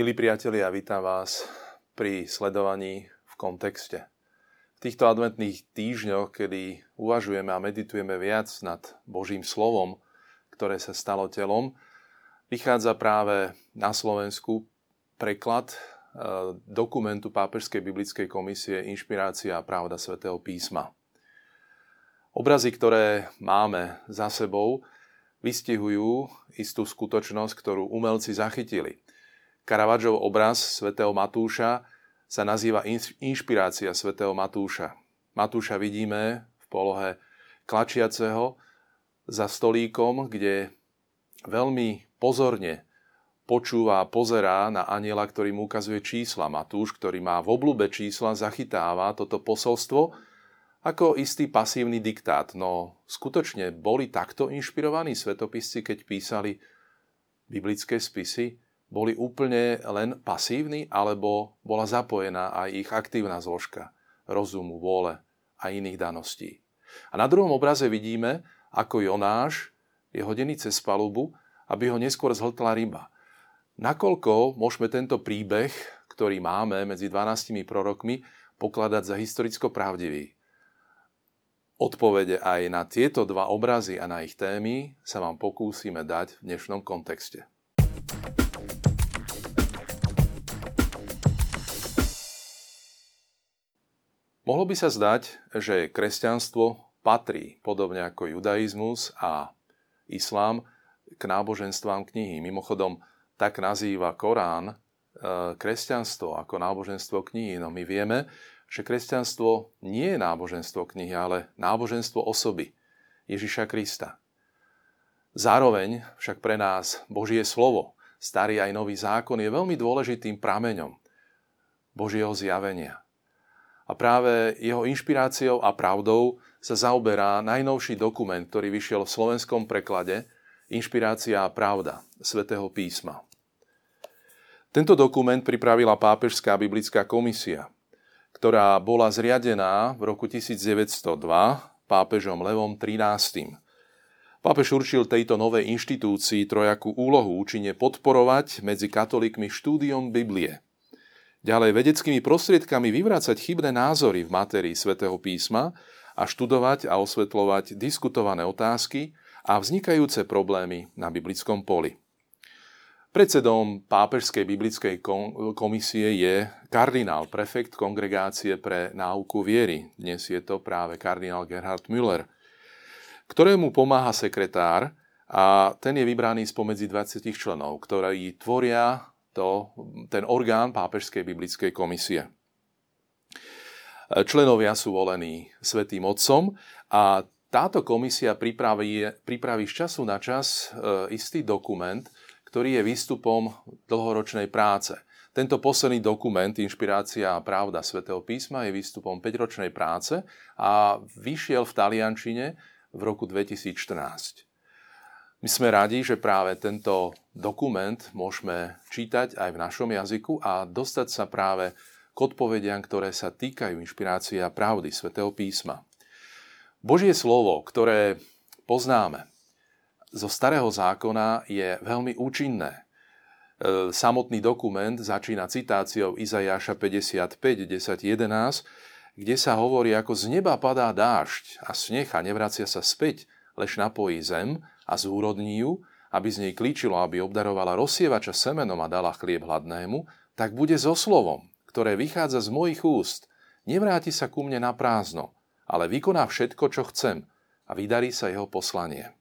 Milí priatelia, vítam vás pri sledovaní v kontexte. V týchto adventných týždňoch, kedy uvažujeme a meditujeme viac nad Božím slovom, ktoré sa stalo telom, vychádza práve na Slovensku preklad e, dokumentu Pápežskej biblickej komisie Inšpirácia a pravda svätého písma. Obrazy, ktoré máme za sebou, vystihujú istú skutočnosť, ktorú umelci zachytili – Caravaggeov obraz svätého Matúša sa nazýva Inšpirácia svätého Matúša. Matúša vidíme v polohe klačiaceho za stolíkom, kde veľmi pozorne počúva a pozerá na aniela, ktorý mu ukazuje čísla. Matúš, ktorý má v oblúbe čísla, zachytáva toto posolstvo ako istý pasívny diktát. No skutočne boli takto inšpirovaní svetopisci, keď písali biblické spisy? Boli úplne len pasívni, alebo bola zapojená aj ich aktívna zložka rozumu, vôle a iných daností. A na druhom obraze vidíme, ako Jonáš je hodený cez palubu, aby ho neskôr zhltla ryba. Nakoľko môžeme tento príbeh, ktorý máme medzi 12 prorokmi, pokladať za historicko pravdivý? Odpovede aj na tieto dva obrazy a na ich témy sa vám pokúsime dať v dnešnom kontexte. Mohlo by sa zdať, že kresťanstvo patrí, podobne ako judaizmus a islám, k náboženstvám knihy. Mimochodom, tak nazýva Korán e, kresťanstvo ako náboženstvo knihy. No my vieme, že kresťanstvo nie je náboženstvo knihy, ale náboženstvo osoby Ježiša Krista. Zároveň však pre nás Božie slovo, starý aj nový zákon, je veľmi dôležitým prameňom Božieho zjavenia. A práve jeho inšpiráciou a pravdou sa zaoberá najnovší dokument, ktorý vyšiel v slovenskom preklade Inšpirácia a pravda svätého písma. Tento dokument pripravila Pápežská biblická komisia, ktorá bola zriadená v roku 1902 pápežom Levom XIII. Pápež určil tejto novej inštitúcii trojakú úlohu účinne podporovať medzi katolíkmi štúdium Biblie – Ďalej vedeckými prostriedkami vyvrácať chybné názory v matérii svätého písma a študovať a osvetľovať diskutované otázky a vznikajúce problémy na biblickom poli. Predsedom Pápežskej biblickej komisie je kardinál, prefekt kongregácie pre náuku viery. Dnes je to práve kardinál Gerhard Müller, ktorému pomáha sekretár a ten je vybraný spomedzi 20 členov, ktorí tvoria to, ten orgán Pápežskej biblickej komisie. Členovia sú volení Svetým Otcom a táto komisia pripraví, pripraví z času na čas e, istý dokument, ktorý je výstupom dlhoročnej práce. Tento posledný dokument, Inšpirácia a pravda svätého písma, je výstupom 5-ročnej práce a vyšiel v Taliančine v roku 2014. My sme radi, že práve tento dokument môžeme čítať aj v našom jazyku a dostať sa práve k odpovediam, ktoré sa týkajú inšpirácie a pravdy svätého písma. Božie slovo, ktoré poznáme zo starého zákona, je veľmi účinné. E, samotný dokument začína citáciou Izajáša 55, 10, 11, kde sa hovorí, ako z neba padá dážď a sneh a nevracia sa späť, lež napojí zem a zúrodní ju, aby z nej klíčilo, aby obdarovala rozsievača semenom a dala chlieb hladnému, tak bude so slovom, ktoré vychádza z mojich úst. Nevráti sa ku mne na prázdno, ale vykoná všetko, čo chcem a vydarí sa jeho poslanie.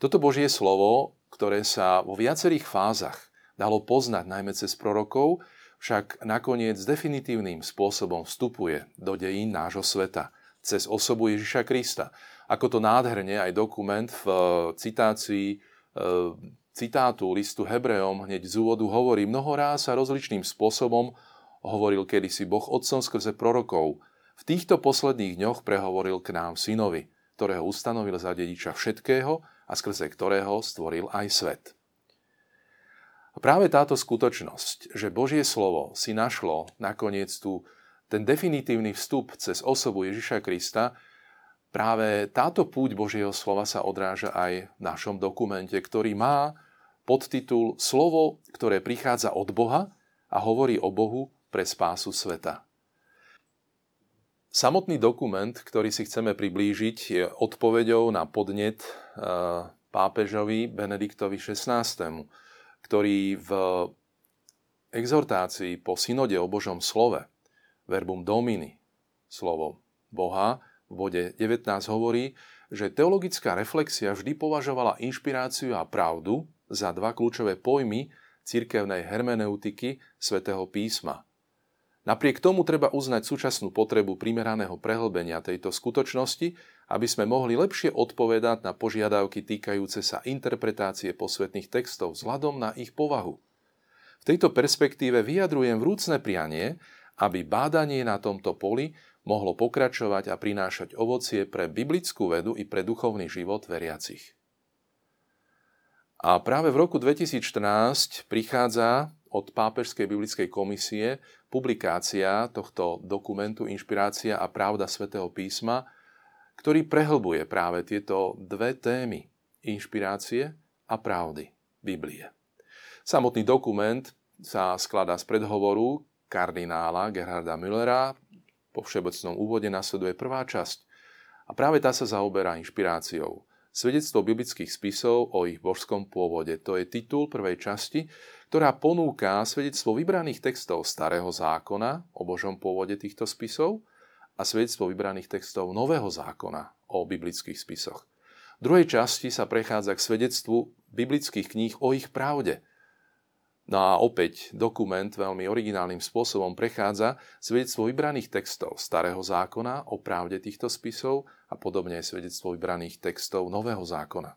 Toto Božie slovo, ktoré sa vo viacerých fázach dalo poznať najmä cez prorokov, však nakoniec definitívnym spôsobom vstupuje do dejín nášho sveta cez osobu Ježiša Krista, ako to nádherne aj dokument v eh, citácii eh, citátu listu Hebreom hneď z úvodu hovorí, mnoho ráz a rozličným spôsobom hovoril kedysi Boh Otcom skrze prorokov. V týchto posledných dňoch prehovoril k nám synovi, ktorého ustanovil za dediča všetkého a skrze ktorého stvoril aj svet. Práve táto skutočnosť, že Božie slovo si našlo nakoniec tu ten definitívny vstup cez osobu Ježiša Krista, Práve táto púť Božieho slova sa odráža aj v našom dokumente, ktorý má podtitul Slovo, ktoré prichádza od Boha a hovorí o Bohu pre spásu sveta. Samotný dokument, ktorý si chceme priblížiť, je odpoveďou na podnet eh, pápežovi Benediktovi XVI, ktorý v exhortácii po synode o Božom slove, verbum domini, slovo Boha, bode 19 hovorí, že teologická reflexia vždy považovala inšpiráciu a pravdu za dva kľúčové pojmy cirkevnej hermeneutiky svätého písma – Napriek tomu treba uznať súčasnú potrebu primeraného prehlbenia tejto skutočnosti, aby sme mohli lepšie odpovedať na požiadavky týkajúce sa interpretácie posvetných textov vzhľadom na ich povahu. V tejto perspektíve vyjadrujem vrúcne prianie, aby bádanie na tomto poli mohlo pokračovať a prinášať ovocie pre biblickú vedu i pre duchovný život veriacich. A práve v roku 2014 prichádza od Pápežskej biblickej komisie publikácia tohto dokumentu Inšpirácia a pravda svätého písma, ktorý prehlbuje práve tieto dve témy inšpirácie a pravdy Biblie. Samotný dokument sa skladá z predhovoru kardinála Gerharda Müllera. Po všeobecnom úvode nasleduje prvá časť. A práve tá sa zaoberá inšpiráciou. Svedectvo biblických spisov o ich božskom pôvode. To je titul prvej časti, ktorá ponúka svedectvo vybraných textov Starého zákona o Božom pôvode týchto spisov a svedectvo vybraných textov Nového zákona o biblických spisoch. V druhej časti sa prechádza k svedectvu biblických kníh o ich pravde. No a opäť dokument veľmi originálnym spôsobom prechádza svedectvo vybraných textov Starého zákona o pravde týchto spisov a podobne svedectvo vybraných textov Nového zákona.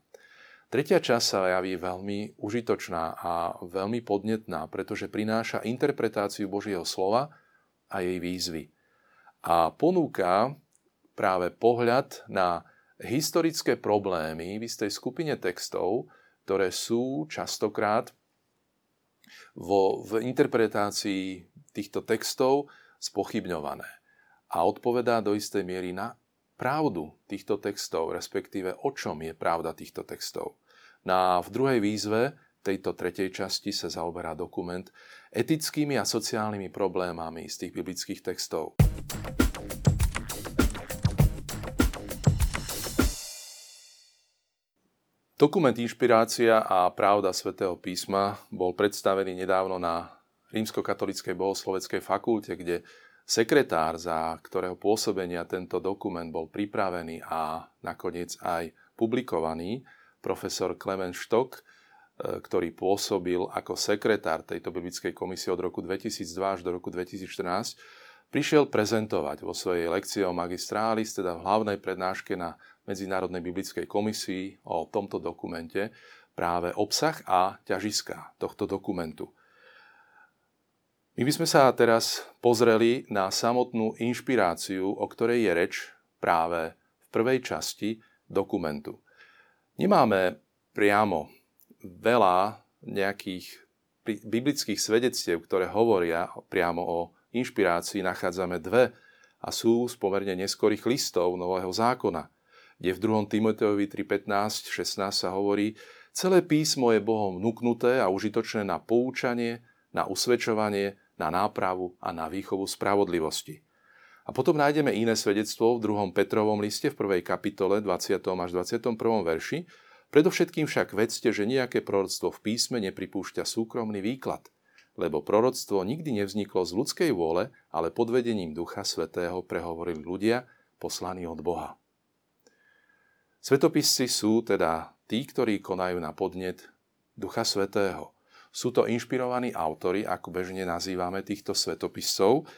Tretia časť sa javí veľmi užitočná a veľmi podnetná, pretože prináša interpretáciu Božieho slova a jej výzvy. A ponúka práve pohľad na historické problémy v istej skupine textov, ktoré sú častokrát vo, v interpretácii týchto textov spochybňované. A odpovedá do istej miery na pravdu týchto textov, respektíve o čom je pravda týchto textov. Na, v druhej výzve tejto tretej časti sa zaoberá dokument etickými a sociálnymi problémami z tých biblických textov. Dokument Inšpirácia a pravda svätého písma bol predstavený nedávno na Rímskokatolickej bohosloveckej fakulte, kde sekretár, za ktorého pôsobenia tento dokument bol pripravený a nakoniec aj publikovaný, profesor Klemen Štok, e, ktorý pôsobil ako sekretár tejto biblickej komisie od roku 2002 až do roku 2014, prišiel prezentovať vo svojej lekcii o magistrális, teda v hlavnej prednáške na Medzinárodnej biblickej komisii o tomto dokumente, práve obsah a ťažiska tohto dokumentu. My by sme sa teraz pozreli na samotnú inšpiráciu, o ktorej je reč práve v prvej časti dokumentu. Nemáme priamo veľa nejakých biblických svedectiev, ktoré hovoria priamo o inšpirácii, nachádzame dve a sú z pomerne neskorých listov Nového zákona, kde v 2. Timoteovi 3.15, 16 sa hovorí, celé písmo je Bohom vnúknuté a užitočné na poučanie, na usvedčovanie, na nápravu a na výchovu spravodlivosti. A potom nájdeme iné svedectvo v 2. Petrovom liste v 1. kapitole 20. až 21. verši. Predovšetkým však vedzte, že nejaké proroctvo v písme nepripúšťa súkromný výklad, lebo proroctvo nikdy nevzniklo z ľudskej vôle, ale pod vedením Ducha Svetého prehovorili ľudia poslaní od Boha. Svetopisci sú teda tí, ktorí konajú na podnet Ducha Svetého. Sú to inšpirovaní autory, ako bežne nazývame týchto svetopiscov.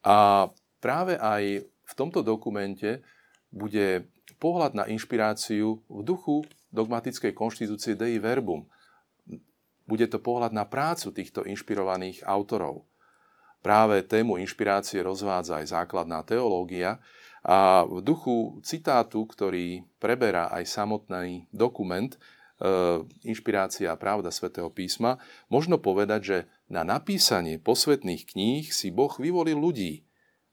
A práve aj v tomto dokumente bude pohľad na inšpiráciu v duchu dogmatickej konštitúcie Dei Verbum. Bude to pohľad na prácu týchto inšpirovaných autorov. Práve tému inšpirácie rozvádza aj základná teológia a v duchu citátu, ktorý preberá aj samotný dokument, E, inšpirácia a pravda svätého písma, možno povedať, že na napísanie posvetných kníh si Boh vyvolil ľudí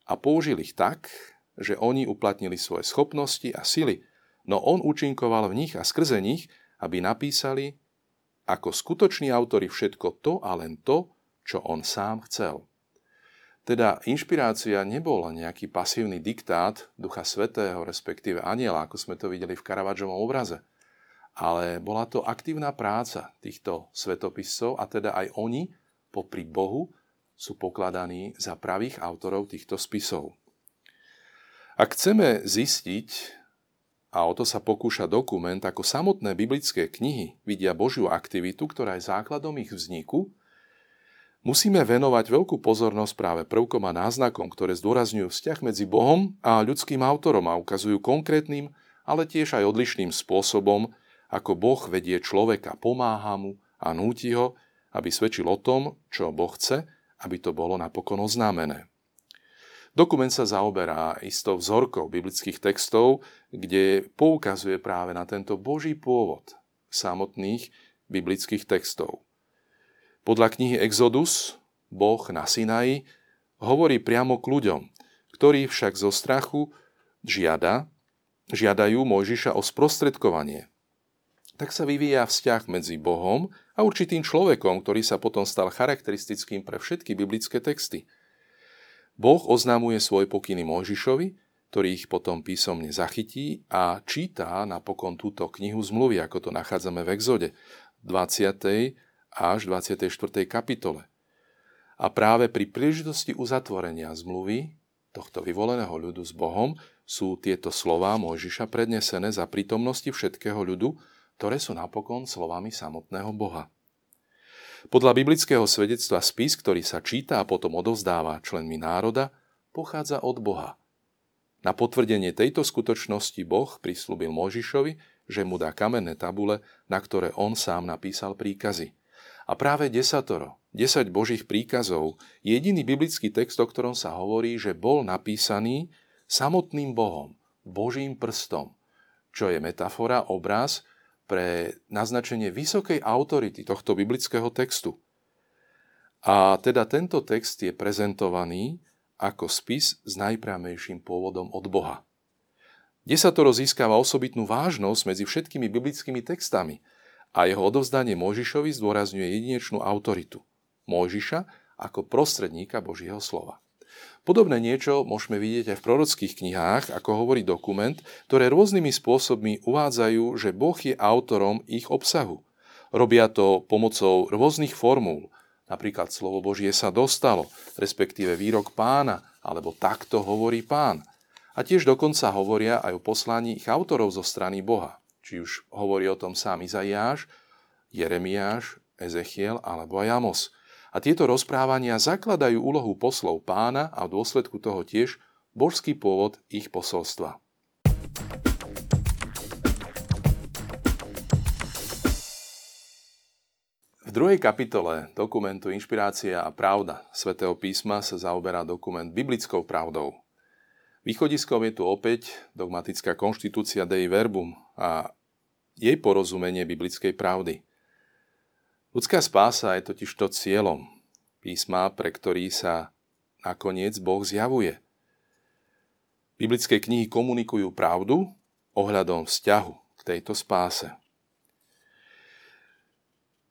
a použil ich tak, že oni uplatnili svoje schopnosti a sily, no on účinkoval v nich a skrze nich, aby napísali ako skutoční autori všetko to a len to, čo on sám chcel. Teda inšpirácia nebola nejaký pasívny diktát Ducha Svetého, respektíve aniela, ako sme to videli v Karavadžovom obraze. Ale bola to aktívna práca týchto svetopiscov a teda aj oni, popri Bohu, sú pokladaní za pravých autorov týchto spisov. Ak chceme zistiť, a o to sa pokúša dokument, ako samotné biblické knihy vidia Božiu aktivitu, ktorá je základom ich vzniku, Musíme venovať veľkú pozornosť práve prvkom a náznakom, ktoré zdôrazňujú vzťah medzi Bohom a ľudským autorom a ukazujú konkrétnym, ale tiež aj odlišným spôsobom, ako Boh vedie človeka, pomáha mu a núti ho, aby svedčil o tom, čo Boh chce, aby to bolo napokon oznámené. Dokument sa zaoberá istou vzorkou biblických textov, kde poukazuje práve na tento Boží pôvod samotných biblických textov. Podľa knihy Exodus, Boh na Sinaji, hovorí priamo k ľuďom, ktorí však zo strachu žiada, žiadajú Mojžiša o sprostredkovanie. Tak sa vyvíja vzťah medzi Bohom a určitým človekom, ktorý sa potom stal charakteristickým pre všetky biblické texty. Boh oznámuje svoj pokyny Mojžišovi, ktorý ich potom písomne zachytí a číta napokon túto knihu zmluvy, ako to nachádzame v Exode 20 až 24. kapitole. A práve pri príležitosti uzatvorenia zmluvy tohto vyvoleného ľudu s Bohom sú tieto slová Mojžiša prednesené za prítomnosti všetkého ľudu, ktoré sú napokon slovami samotného Boha. Podľa biblického svedectva spis, ktorý sa číta a potom odovzdáva členmi národa, pochádza od Boha. Na potvrdenie tejto skutočnosti Boh prislúbil Mojžišovi, že mu dá kamenné tabule, na ktoré on sám napísal príkazy. A práve desatoro, 10 božích príkazov, je jediný biblický text, o ktorom sa hovorí, že bol napísaný samotným Bohom, Božím prstom, čo je metafora, obraz pre naznačenie vysokej autority tohto biblického textu. A teda tento text je prezentovaný ako spis s najprámejším pôvodom od Boha. Desatoro získava osobitnú vážnosť medzi všetkými biblickými textami – a jeho odovzdanie Mojžišovi zdôrazňuje jedinečnú autoritu Mojžiša ako prostredníka Božieho slova. Podobné niečo môžeme vidieť aj v prorockých knihách, ako hovorí dokument, ktoré rôznymi spôsobmi uvádzajú, že Boh je autorom ich obsahu. Robia to pomocou rôznych formúl, napríklad slovo Božie sa dostalo, respektíve výrok pána, alebo takto hovorí pán. A tiež dokonca hovoria aj o poslaní ich autorov zo strany Boha či už hovorí o tom sám Izaiáš, Jeremiáš, Ezechiel alebo aj Amos. A tieto rozprávania zakladajú úlohu poslov pána a v dôsledku toho tiež božský pôvod ich posolstva. V druhej kapitole dokumentu Inšpirácia a pravda svätého písma sa zaoberá dokument biblickou pravdou. Východiskom je tu opäť dogmatická konštitúcia Dei Verbum a jej porozumenie biblickej pravdy. Ľudská spása je totiž to cieľom písma, pre ktorý sa nakoniec Boh zjavuje. Biblické knihy komunikujú pravdu ohľadom vzťahu k tejto spáse.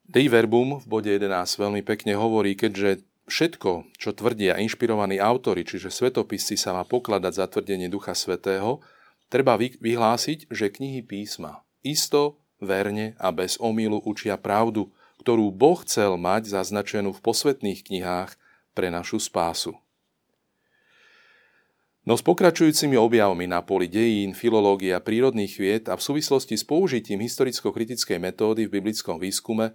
Dei Verbum v bode 11 veľmi pekne hovorí, keďže všetko, čo tvrdia inšpirovaní autory, čiže svetopisci sa má pokladať za tvrdenie Ducha Svetého, treba vyhlásiť, že knihy písma isto, verne a bez omýlu učia pravdu, ktorú Boh chcel mať zaznačenú v posvetných knihách pre našu spásu. No s pokračujúcimi objavmi na poli dejín, filológie a prírodných vied a v súvislosti s použitím historicko-kritickej metódy v biblickom výskume,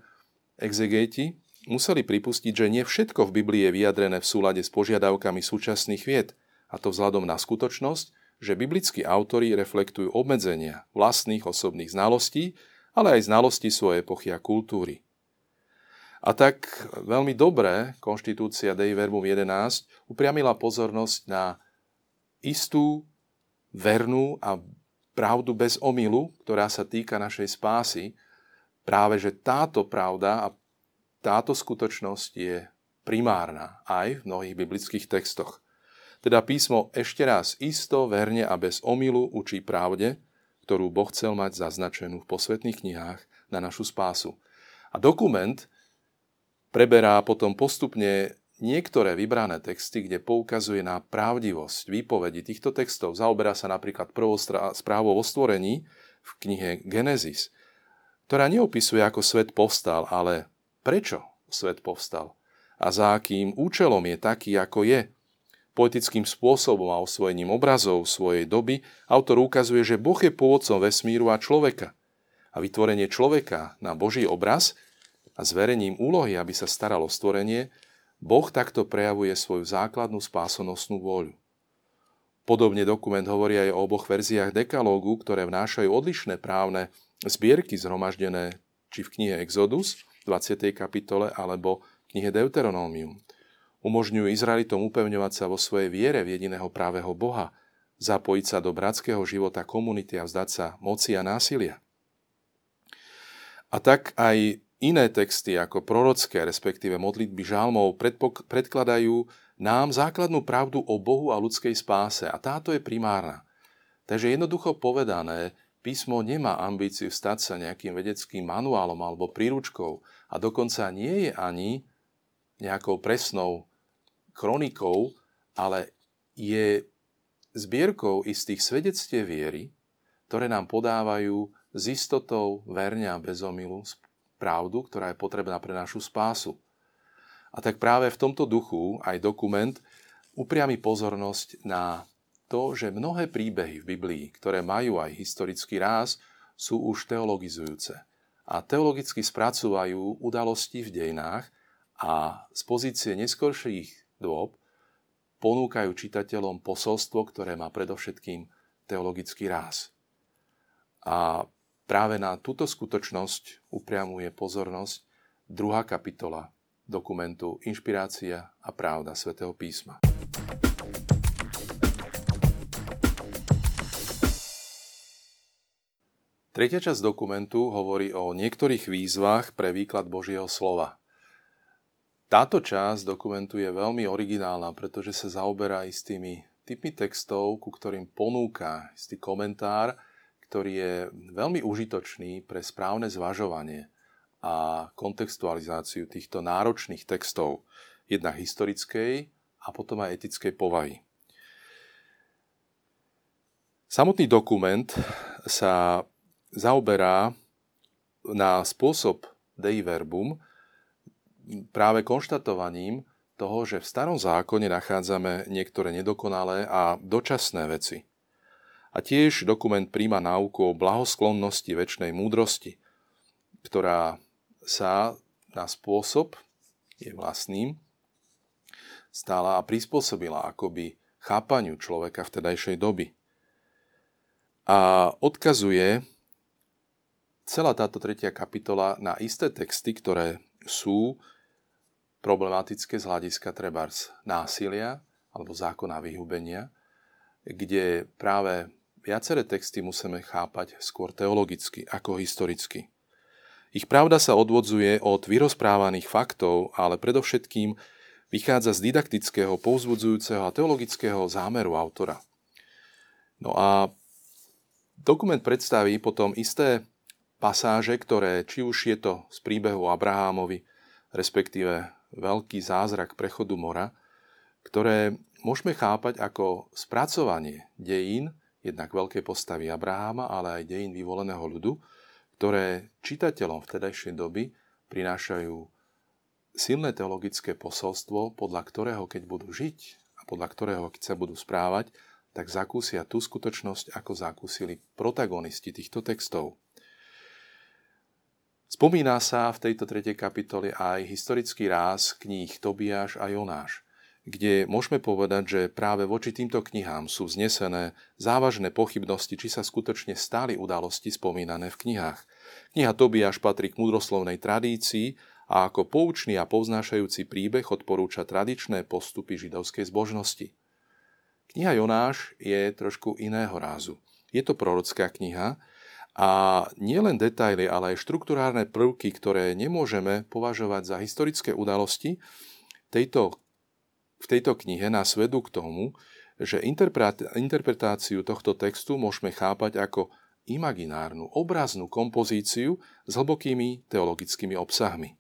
exegéti museli pripustiť, že nie všetko v Biblii je vyjadrené v súlade s požiadavkami súčasných vied, a to vzhľadom na skutočnosť, že biblickí autori reflektujú obmedzenia vlastných osobných znalostí, ale aj znalosti svojej epochy a kultúry. A tak veľmi dobré konštitúcia Dei Verbum 11 upriamila pozornosť na istú vernú a pravdu bez omylu, ktorá sa týka našej spásy, práve že táto pravda a táto skutočnosť je primárna aj v mnohých biblických textoch. Teda písmo ešte raz isto, verne a bez omylu učí pravde, ktorú Boh chcel mať zaznačenú v posvetných knihách na našu spásu. A dokument preberá potom postupne niektoré vybrané texty, kde poukazuje na pravdivosť výpovedi týchto textov. Zaoberá sa napríklad prvou správou o stvorení v knihe Genesis, ktorá neopisuje, ako svet povstal, ale prečo svet povstal a za akým účelom je taký, ako je. Poetickým spôsobom a osvojením obrazov svojej doby autor ukazuje, že Boh je pôvodcom vesmíru a človeka. A vytvorenie človeka na Boží obraz a zverením úlohy, aby sa staralo stvorenie, Boh takto prejavuje svoju základnú spásonosnú vôľu. Podobne dokument hovorí aj o oboch verziách dekalógu, ktoré vnášajú odlišné právne zbierky zhromaždené či v knihe Exodus, 20. kapitole, alebo knihe Deuteronomium. Umožňujú Izraelitom upevňovať sa vo svojej viere v jediného právého Boha, zapojiť sa do bratského života komunity a vzdať sa moci a násilia. A tak aj Iné texty ako prorocké, respektíve modlitby žalmov predkladajú nám základnú pravdu o Bohu a ľudskej spáse a táto je primárna. Takže jednoducho povedané, písmo nemá ambíciu stať sa nejakým vedeckým manuálom alebo príručkou a dokonca nie je ani nejakou presnou kronikou, ale je zbierkou istých svedectiev viery, ktoré nám podávajú s istotou verne a bez omilu pravdu, ktorá je potrebná pre našu spásu. A tak práve v tomto duchu aj dokument upriami pozornosť na to, že mnohé príbehy v Biblii, ktoré majú aj historický ráz, sú už teologizujúce a teologicky spracúvajú udalosti v dejinách a z pozície neskorších dôb ponúkajú čitateľom posolstvo, ktoré má predovšetkým teologický ráz. A Práve na túto skutočnosť upriamuje pozornosť druhá kapitola dokumentu Inšpirácia a pravda svätého písma. Tretia časť dokumentu hovorí o niektorých výzvach pre výklad Božieho slova. Táto časť dokumentu je veľmi originálna, pretože sa zaoberá istými typmi textov, ku ktorým ponúka istý komentár, ktorý je veľmi užitočný pre správne zvažovanie a kontextualizáciu týchto náročných textov, jednak historickej a potom aj etickej povahy. Samotný dokument sa zaoberá na spôsob Dei Verbum práve konštatovaním toho, že v starom zákone nachádzame niektoré nedokonalé a dočasné veci – a tiež dokument príjma náuku o blahosklonnosti väčšnej múdrosti, ktorá sa na spôsob je vlastným stála a prispôsobila akoby chápaniu človeka vtedajšej doby. A odkazuje celá táto tretia kapitola na isté texty, ktoré sú problematické z hľadiska trebárs násilia alebo zákona vyhubenia, kde práve viaceré texty musíme chápať skôr teologicky ako historicky. Ich pravda sa odvodzuje od vyrozprávaných faktov, ale predovšetkým vychádza z didaktického, povzbudzujúceho a teologického zámeru autora. No a dokument predstaví potom isté pasáže, ktoré či už je to z príbehu Abrahámovi, respektíve veľký zázrak prechodu mora, ktoré môžeme chápať ako spracovanie dejín jednak veľké postavy Abraháma, ale aj dejín vyvoleného ľudu, ktoré čitateľom vtedajšej doby prinášajú silné teologické posolstvo, podľa ktorého keď budú žiť a podľa ktorého keď sa budú správať, tak zakúsia tú skutočnosť, ako zakúsili protagonisti týchto textov. Spomína sa v tejto tretej kapitole aj historický ráz kníh Tobiáš a Jonáš – kde môžeme povedať, že práve voči týmto knihám sú vznesené závažné pochybnosti, či sa skutočne stáli udalosti spomínané v knihách. Kniha Tobiáš patrí k mudroslovnej tradícii a ako poučný a povznášajúci príbeh odporúča tradičné postupy židovskej zbožnosti. Kniha Jonáš je trošku iného rázu. Je to prorocká kniha a nielen detaily, ale aj štruktúrárne prvky, ktoré nemôžeme považovať za historické udalosti, tejto v tejto knihe nás vedú k tomu, že interpretáciu tohto textu môžeme chápať ako imaginárnu, obraznú kompozíciu s hlbokými teologickými obsahmi.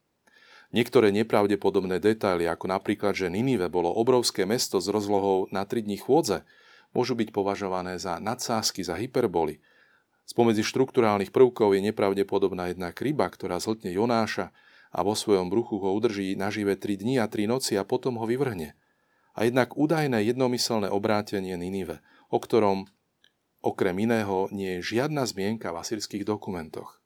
Niektoré nepravdepodobné detaily, ako napríklad, že Ninive bolo obrovské mesto s rozlohou na 3 dní chôdze, môžu byť považované za nadsázky, za hyperboly. Spomedzi štruktúrálnych prvkov je nepravdepodobná jedna kryba, ktorá zhltne Jonáša a vo svojom bruchu ho udrží nažive 3 dní a 3 noci a potom ho vyvrhne. A jednak údajné jednomyselné obrátenie Ninive, o ktorom okrem iného nie je žiadna zmienka v asyrských dokumentoch.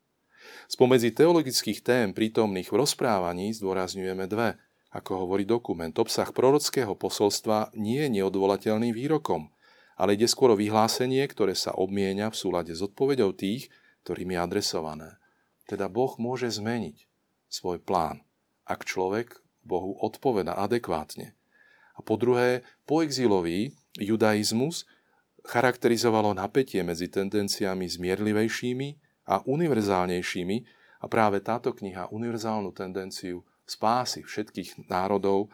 Spomedzi teologických tém prítomných v rozprávaní zdôrazňujeme dve. Ako hovorí dokument, obsah prorockého posolstva nie je neodvolateľným výrokom, ale ide skôr o vyhlásenie, ktoré sa obmienia v súlade s odpovedou tých, ktorým je adresované. Teda Boh môže zmeniť svoj plán, ak človek Bohu odpoveda adekvátne. A po druhé, poexilový judaizmus charakterizovalo napätie medzi tendenciami zmierlivejšími a univerzálnejšími a práve táto kniha univerzálnu tendenciu spásy všetkých národov,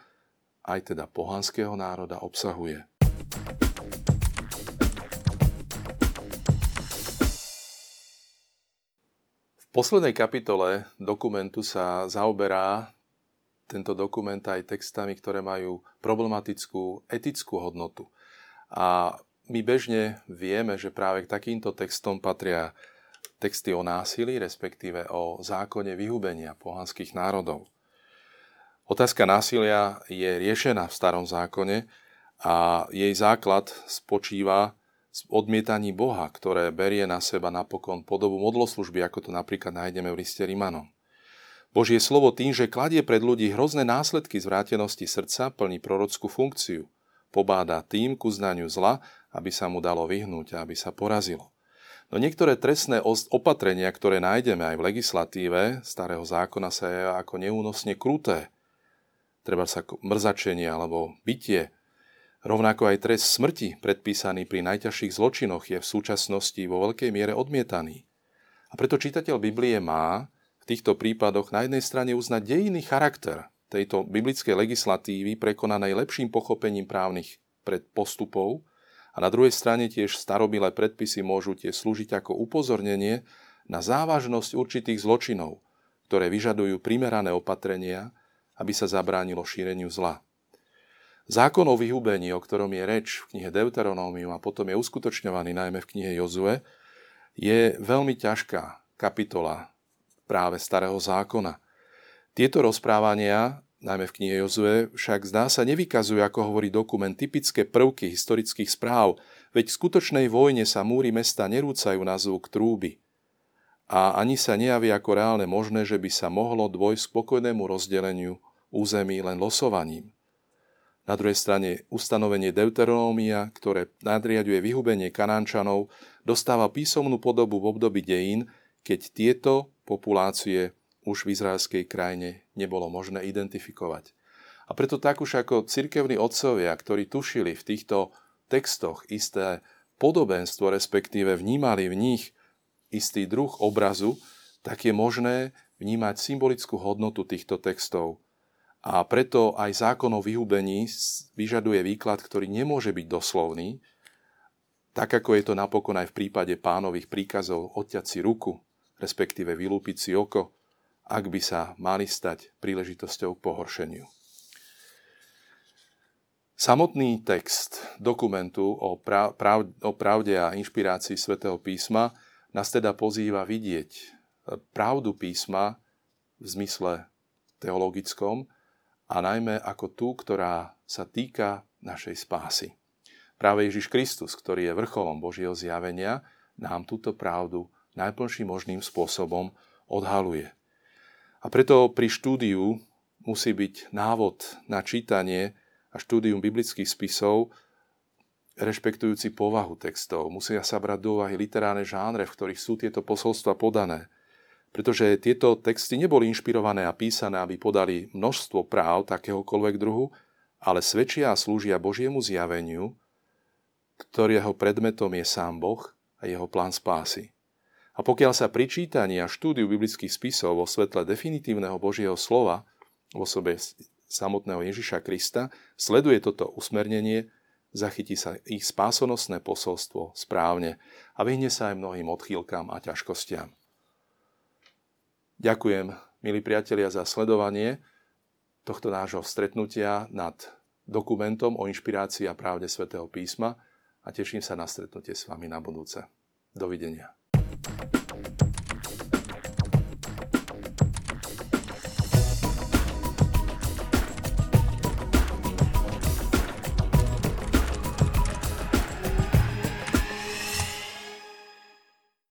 aj teda pohanského národa, obsahuje. Poslednej kapitole dokumentu sa zaoberá tento dokument aj textami, ktoré majú problematickú etickú hodnotu. A my bežne vieme, že práve k takýmto textom patria texty o násilí, respektíve o zákone vyhubenia pohanských národov. Otázka násilia je riešená v starom zákone a jej základ spočíva odmietaní Boha, ktoré berie na seba napokon podobu modloslužby, ako to napríklad nájdeme v liste Rimanom. Božie slovo tým, že kladie pred ľudí hrozné následky zvrátenosti srdca, plní prorockú funkciu. Pobáda tým ku znaniu zla, aby sa mu dalo vyhnúť a aby sa porazilo. No niektoré trestné opatrenia, ktoré nájdeme aj v legislatíve starého zákona sa je ako neúnosne kruté. Treba sa mrzačenie alebo bytie. Rovnako aj trest smrti, predpísaný pri najťažších zločinoch, je v súčasnosti vo veľkej miere odmietaný. A preto čitateľ Biblie má v týchto prípadoch na jednej strane uznať dejinný charakter tejto biblickej legislatívy prekonanej lepším pochopením právnych predpostupov, a na druhej strane tiež starobilé predpisy môžu tie slúžiť ako upozornenie na závažnosť určitých zločinov, ktoré vyžadujú primerané opatrenia, aby sa zabránilo šíreniu zla. Zákon o vyhubení, o ktorom je reč v knihe Deuteronómium a potom je uskutočňovaný najmä v knihe Jozue, je veľmi ťažká kapitola práve starého zákona. Tieto rozprávania najmä v knihe Jozue, však zdá sa nevykazujú, ako hovorí dokument, typické prvky historických správ, veď v skutočnej vojne sa múry mesta nerúcajú na zvuk trúby. A ani sa nejaví ako reálne možné, že by sa mohlo dôjsť spokojnému rozdeleniu území len losovaním. Na druhej strane ustanovenie Deuteronómia, ktoré nadriaduje vyhubenie Kanánčanov, dostáva písomnú podobu v období dejín, keď tieto populácie už v izraelskej krajine nebolo možné identifikovať. A preto tak už ako cirkevní otcovia, ktorí tušili v týchto textoch isté podobenstvo, respektíve vnímali v nich istý druh obrazu, tak je možné vnímať symbolickú hodnotu týchto textov. A preto aj zákon o vyhubení vyžaduje výklad, ktorý nemôže byť doslovný, tak ako je to napokon aj v prípade pánových príkazov odťať si ruku, respektíve vylúpiť si oko, ak by sa mali stať príležitosťou k pohoršeniu. Samotný text dokumentu o, prav, o pravde a inšpirácii svätého písma nás teda pozýva vidieť pravdu písma v zmysle teologickom a najmä ako tú, ktorá sa týka našej spásy. Práve Ježiš Kristus, ktorý je vrcholom Božieho zjavenia, nám túto pravdu najplnším možným spôsobom odhaluje. A preto pri štúdiu musí byť návod na čítanie a štúdium biblických spisov rešpektujúci povahu textov. Musia sa brať do úvahy literárne žánre, v ktorých sú tieto posolstva podané. Pretože tieto texty neboli inšpirované a písané, aby podali množstvo práv takéhokoľvek druhu, ale svedčia a slúžia Božiemu zjaveniu, ktorého predmetom je sám Boh a jeho plán spásy. A pokiaľ sa pri čítaní a štúdiu biblických spisov vo svetle definitívneho Božieho slova v osobe samotného Ježiša Krista sleduje toto usmernenie, zachytí sa ich spásonosné posolstvo správne a vyhne sa aj mnohým odchýlkam a ťažkostiam. Ďakujem, milí priatelia, za sledovanie tohto nášho stretnutia nad dokumentom o inšpirácii a právde svätého písma a teším sa na stretnutie s vami na budúce. Dovidenia.